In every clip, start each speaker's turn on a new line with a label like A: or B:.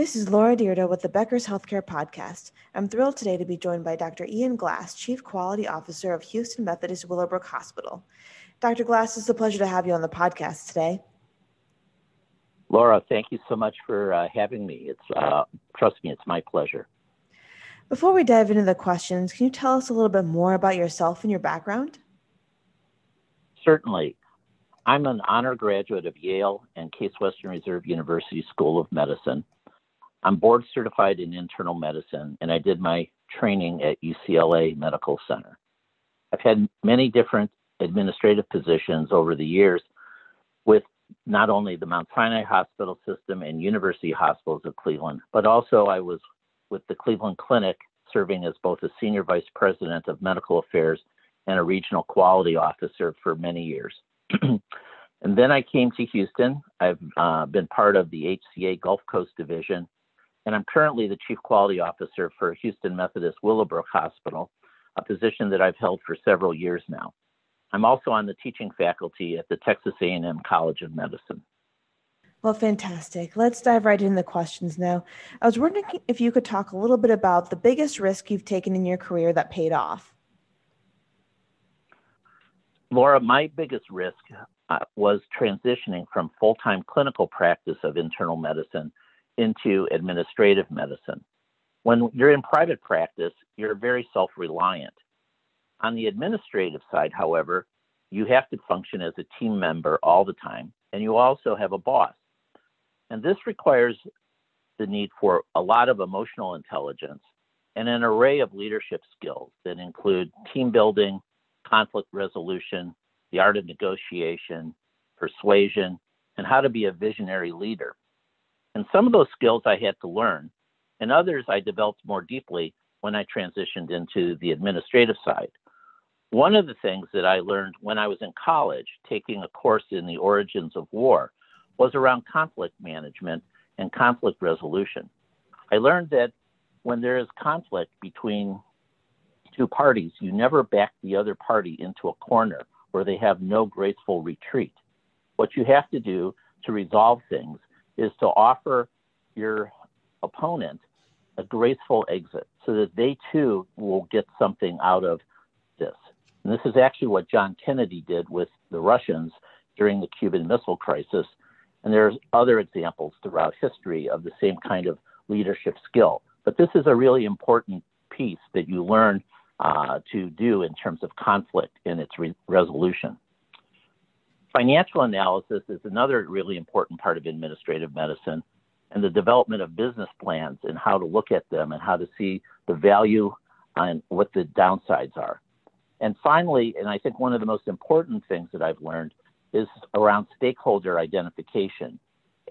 A: This is Laura Dyrda with the Becker's Healthcare Podcast. I'm thrilled today to be joined by Dr. Ian Glass, Chief Quality Officer of Houston Methodist Willowbrook Hospital. Dr. Glass, it's a pleasure to have you on the podcast today.
B: Laura, thank you so much for uh, having me. It's uh, trust me, it's my pleasure.
A: Before we dive into the questions, can you tell us a little bit more about yourself and your background?
B: Certainly. I'm an honor graduate of Yale and Case Western Reserve University School of Medicine. I'm board certified in internal medicine, and I did my training at UCLA Medical Center. I've had many different administrative positions over the years with not only the Mount Sinai Hospital System and University Hospitals of Cleveland, but also I was with the Cleveland Clinic serving as both a senior vice president of medical affairs and a regional quality officer for many years. and then I came to Houston. I've uh, been part of the HCA Gulf Coast Division, and I'm currently the chief quality officer for Houston Methodist Willowbrook Hospital, a position that I've held for several years now. I'm also on the teaching faculty at the Texas A&M College of Medicine.
A: Well, fantastic. Let's dive right into the questions now. I was wondering if you could talk a little bit about the biggest risk you've taken in your career that paid off.
B: Laura, my biggest risk uh, was transitioning from full time clinical practice of internal medicine into administrative medicine. When you're in private practice, you're very self reliant. On the administrative side, however, you have to function as a team member all the time, and you also have a boss. And this requires the need for a lot of emotional intelligence and an array of leadership skills that include team building, conflict resolution, the art of negotiation, persuasion, and how to be a visionary leader. And some of those skills I had to learn, and others I developed more deeply when I transitioned into the administrative side. One of the things that I learned when I was in college, taking a course in the origins of war, was around conflict management and conflict resolution. I learned that when there is conflict between two parties, you never back the other party into a corner where they have no graceful retreat. What you have to do to resolve things is to offer your opponent a graceful exit so that they too will get something out of this. And this is actually what John Kennedy did with the Russians during the Cuban Missile Crisis. And there's other examples throughout history of the same kind of leadership skill. But this is a really important piece that you learn uh, to do in terms of conflict and its re- resolution. Financial analysis is another really important part of administrative medicine and the development of business plans and how to look at them and how to see the value and what the downsides are. And finally, and I think one of the most important things that I've learned is around stakeholder identification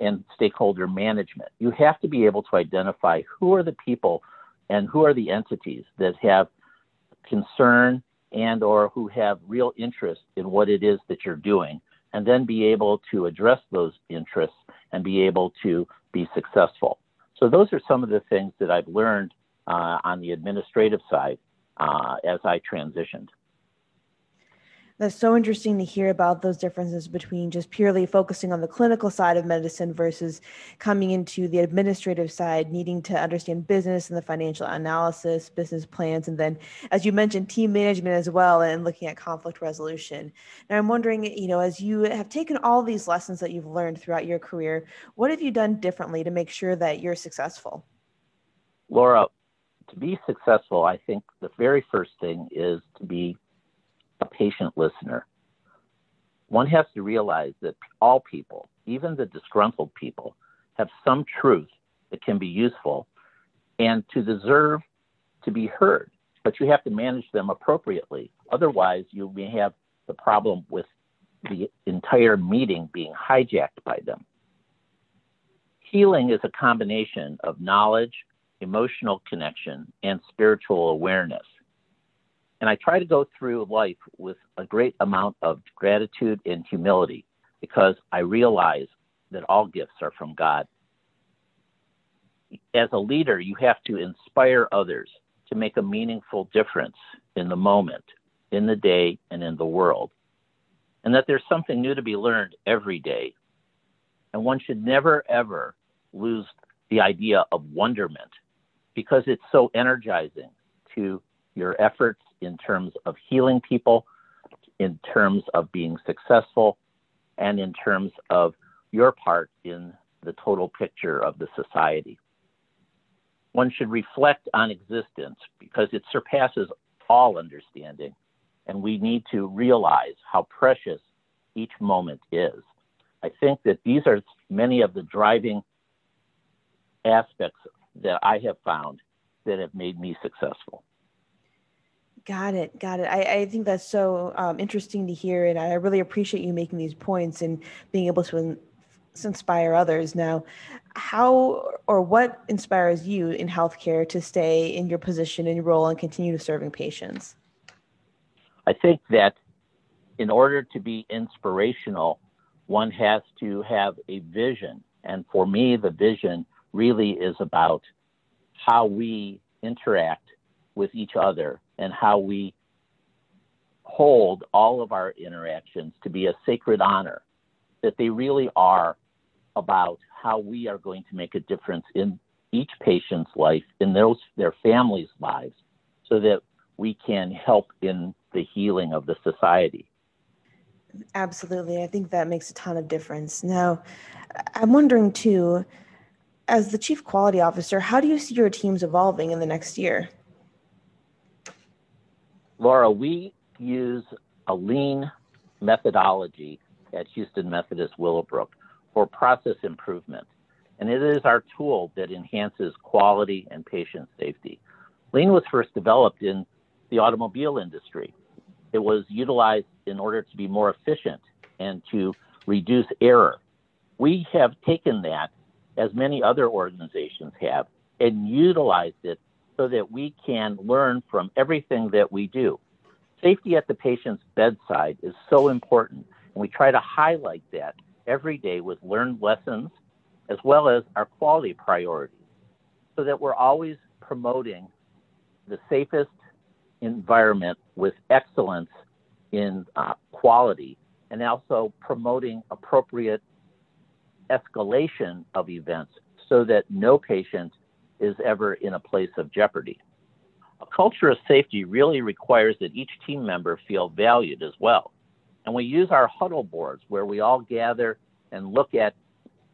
B: and stakeholder management. You have to be able to identify who are the people and who are the entities that have concern and or who have real interest in what it is that you're doing and then be able to address those interests and be able to be successful. So those are some of the things that I've learned uh, on the administrative side uh, as I transitioned.
A: That's so interesting to hear about those differences between just purely focusing on the clinical side of medicine versus coming into the administrative side, needing to understand business and the financial analysis, business plans, and then, as you mentioned, team management as well, and looking at conflict resolution. Now, I'm wondering, you know, as you have taken all these lessons that you've learned throughout your career, what have you done differently to make sure that you're successful?
B: Laura, to be successful, I think the very first thing is to be a patient listener. One has to realize that all people, even the disgruntled people, have some truth that can be useful and to deserve to be heard. But you have to manage them appropriately. Otherwise, you may have the problem with the entire meeting being hijacked by them. Healing is a combination of knowledge, emotional connection, and spiritual awareness. And I try to go through life with a great amount of gratitude and humility because I realize that all gifts are from God. As a leader, you have to inspire others to make a meaningful difference in the moment, in the day, and in the world. And that there's something new to be learned every day. And one should never, ever lose the idea of wonderment because it's so energizing to your efforts in terms of healing people, in terms of being successful, and in terms of your part in the total picture of the society. One should reflect on existence because it surpasses all understanding, and we need to realize how precious each moment is. I think that these are many of the driving aspects that I have found that have made me successful.
A: Got it. Got it. I, I think that's so um, interesting to hear. And I really appreciate you making these points and being able to in, inspire others. Now, how or what inspires you in healthcare to stay in your position and role and continue to serving patients?
B: I think that in order to be inspirational, one has to have a vision. And for me, the vision really is about how we interact with each other and how we hold all of our interactions to be a sacred honor, that they really are about how we are going to make a difference in each patient's life, in those their families' lives, so that we can help in the healing of the society.
A: Absolutely. I think that makes a ton of difference. Now, I'm wondering too, as the chief quality officer, how do you see your teams evolving in the next year?
B: Laura, we use a lean methodology at Houston Methodist Willowbrook for process improvement. And it is our tool that enhances quality and patient safety. Lean was first developed in the automobile industry. It was utilized in order to be more efficient and to reduce error. We have taken that, as many other organizations have, and utilized it so that we can learn from everything that we do. Safety at the patient's bedside is so important, and we try to highlight that every day with learned lessons as well as our quality priorities so that we're always promoting the safest environment with excellence in uh, quality and also promoting appropriate escalation of events so that no patient is ever in a place of jeopardy. A culture of safety really requires that each team member feel valued as well. And we use our huddle boards where we all gather and look at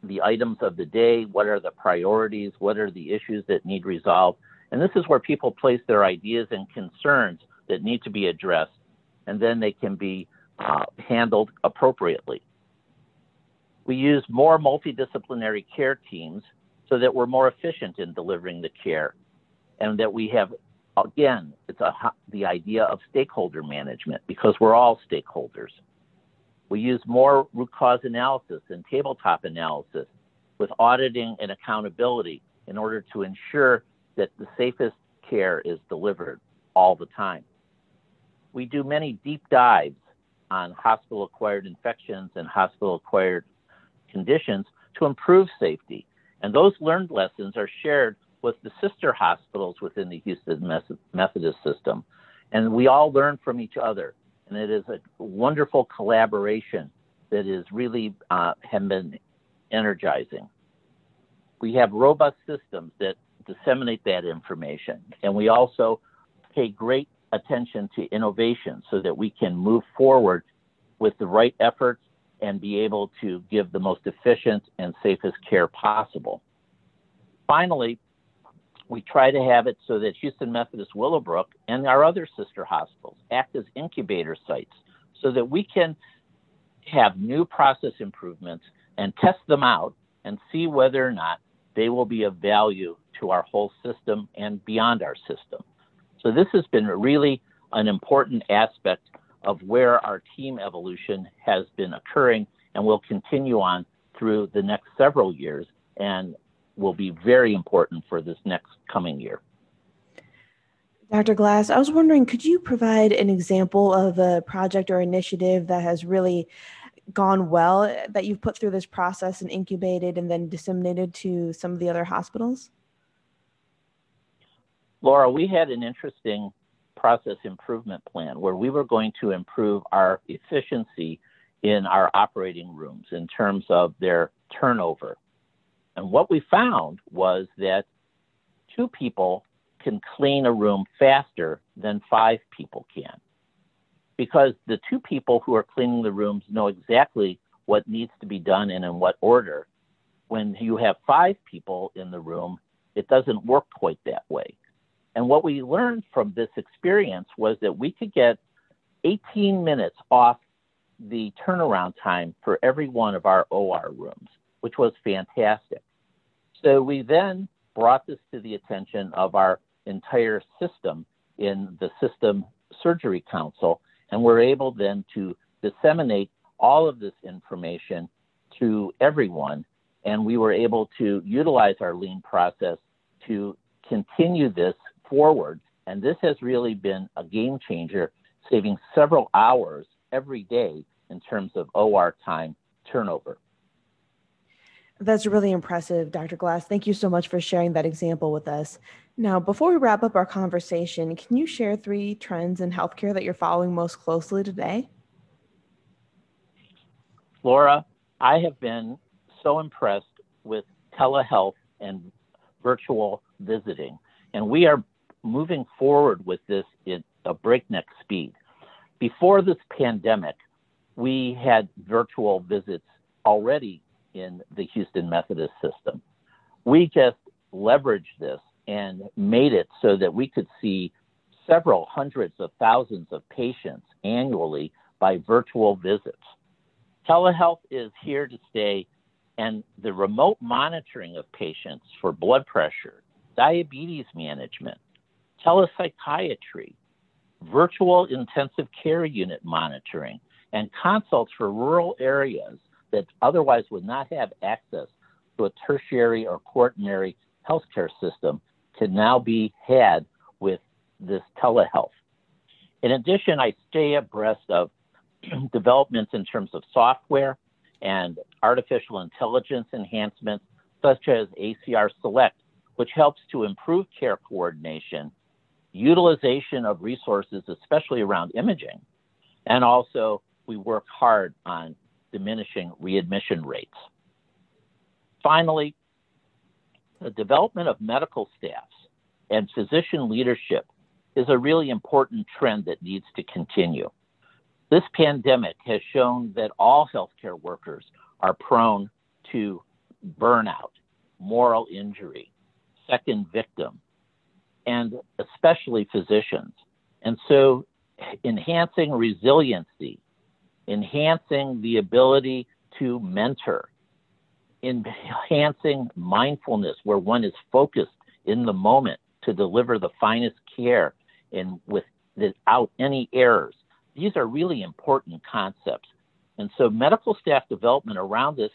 B: the items of the day, what are the priorities, what are the issues that need resolved. And this is where people place their ideas and concerns that need to be addressed, and then they can be uh, handled appropriately. We use more multidisciplinary care teams so that we're more efficient in delivering the care. And that we have again it's a, the idea of stakeholder management because we're all stakeholders. We use more root cause analysis and tabletop analysis with auditing and accountability in order to ensure that the safest care is delivered all the time. We do many deep dives on hospital acquired infections and hospital acquired conditions to improve safety and those learned lessons are shared with the sister hospitals within the Houston Methodist system. And we all learn from each other. And it is a wonderful collaboration that is really uh, have been energizing. We have robust systems that disseminate that information. And we also pay great attention to innovation so that we can move forward with the right efforts and be able to give the most efficient and safest care possible. Finally, we try to have it so that Houston Methodist Willowbrook and our other sister hospitals act as incubator sites so that we can have new process improvements and test them out and see whether or not they will be of value to our whole system and beyond our system. So this has been really an important aspect of where our team evolution has been occurring and will continue on through the next several years and will be very important for this next coming year.
A: Dr. Glass, I was wondering, could you provide an example of a project or initiative that has really gone well that you've put through this process and incubated and then disseminated to some of the other hospitals?
B: Laura, we had an interesting process improvement plan where we were going to improve our efficiency in our operating rooms in terms of their turnover. And what we found was that two people can clean a room faster than five people can. Because the two people who are cleaning the rooms know exactly what needs to be done and in what order. When you have five people in the room, it doesn't work quite that way. And what we learned from this experience was that we could get 18 minutes off the turnaround time for every one of our OR rooms, which was fantastic. So we then brought this to the attention of our entire system in the System Surgery Council, and we're able then to disseminate all of this information to everyone. And we were able to utilize our lean process to continue this forward. And this has really been a game changer, saving several hours every day in terms of OR time turnover.
A: That's really impressive, Dr. Glass. Thank you so much for sharing that example with us. Now, before we wrap up our conversation, can you share three trends in healthcare that you're following most closely today?
B: Laura, I have been so impressed with telehealth and virtual visiting, and we are moving forward with this at a breakneck speed. Before this pandemic, we had virtual visits already in the Houston Methodist system. We just leveraged this and made it so that we could see several hundreds of thousands of patients annually by virtual visits. Telehealth is here to stay, and the remote monitoring of patients for blood pressure, diabetes management, telepsychiatry, virtual intensive care unit monitoring, and consults for rural areas that otherwise would not have access to a tertiary or quaternary healthcare system can now be had with this telehealth. In addition, I stay abreast of developments in terms of software and artificial intelligence enhancements, such as ACR Select, which helps to improve care coordination, utilization of resources, especially around imaging, and also we work hard on diminishing readmission rates. Finally, the development of medical staffs and physician leadership is a really important trend that needs to continue. This pandemic has shown that all healthcare workers are prone to burnout, moral injury, second victim, and especially physicians. And so, enhancing resiliency, enhancing the ability to mentor, enhancing mindfulness where one is focused in the moment to deliver the finest care and without any errors. These are really important concepts. And so medical staff development around this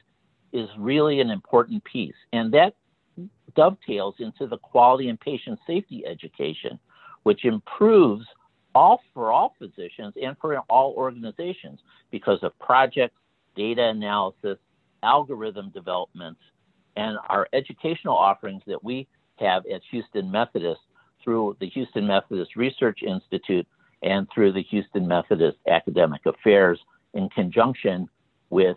B: is really an important piece. And that dovetails into the quality and patient safety education, which improves all for all physicians and for all organizations because of projects, data analysis, algorithm developments, and our educational offerings that we have at Houston Methodist through the Houston Methodist Research Institute and through the Houston Methodist Academic Affairs in conjunction with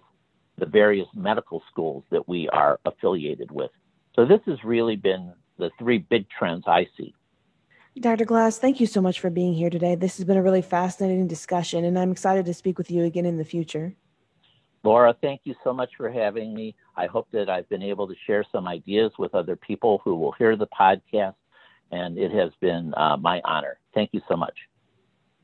B: the various medical schools that we are affiliated with. So this has really been the three big trends I see.
A: Dr. Glass, thank you so much for being here today. This has been a really fascinating discussion, and I'm excited to speak with you again in the future.
B: Laura, thank you so much for having me. I hope that I've been able to share some ideas with other people who will hear the podcast, and it has been uh, my honor. Thank you so much.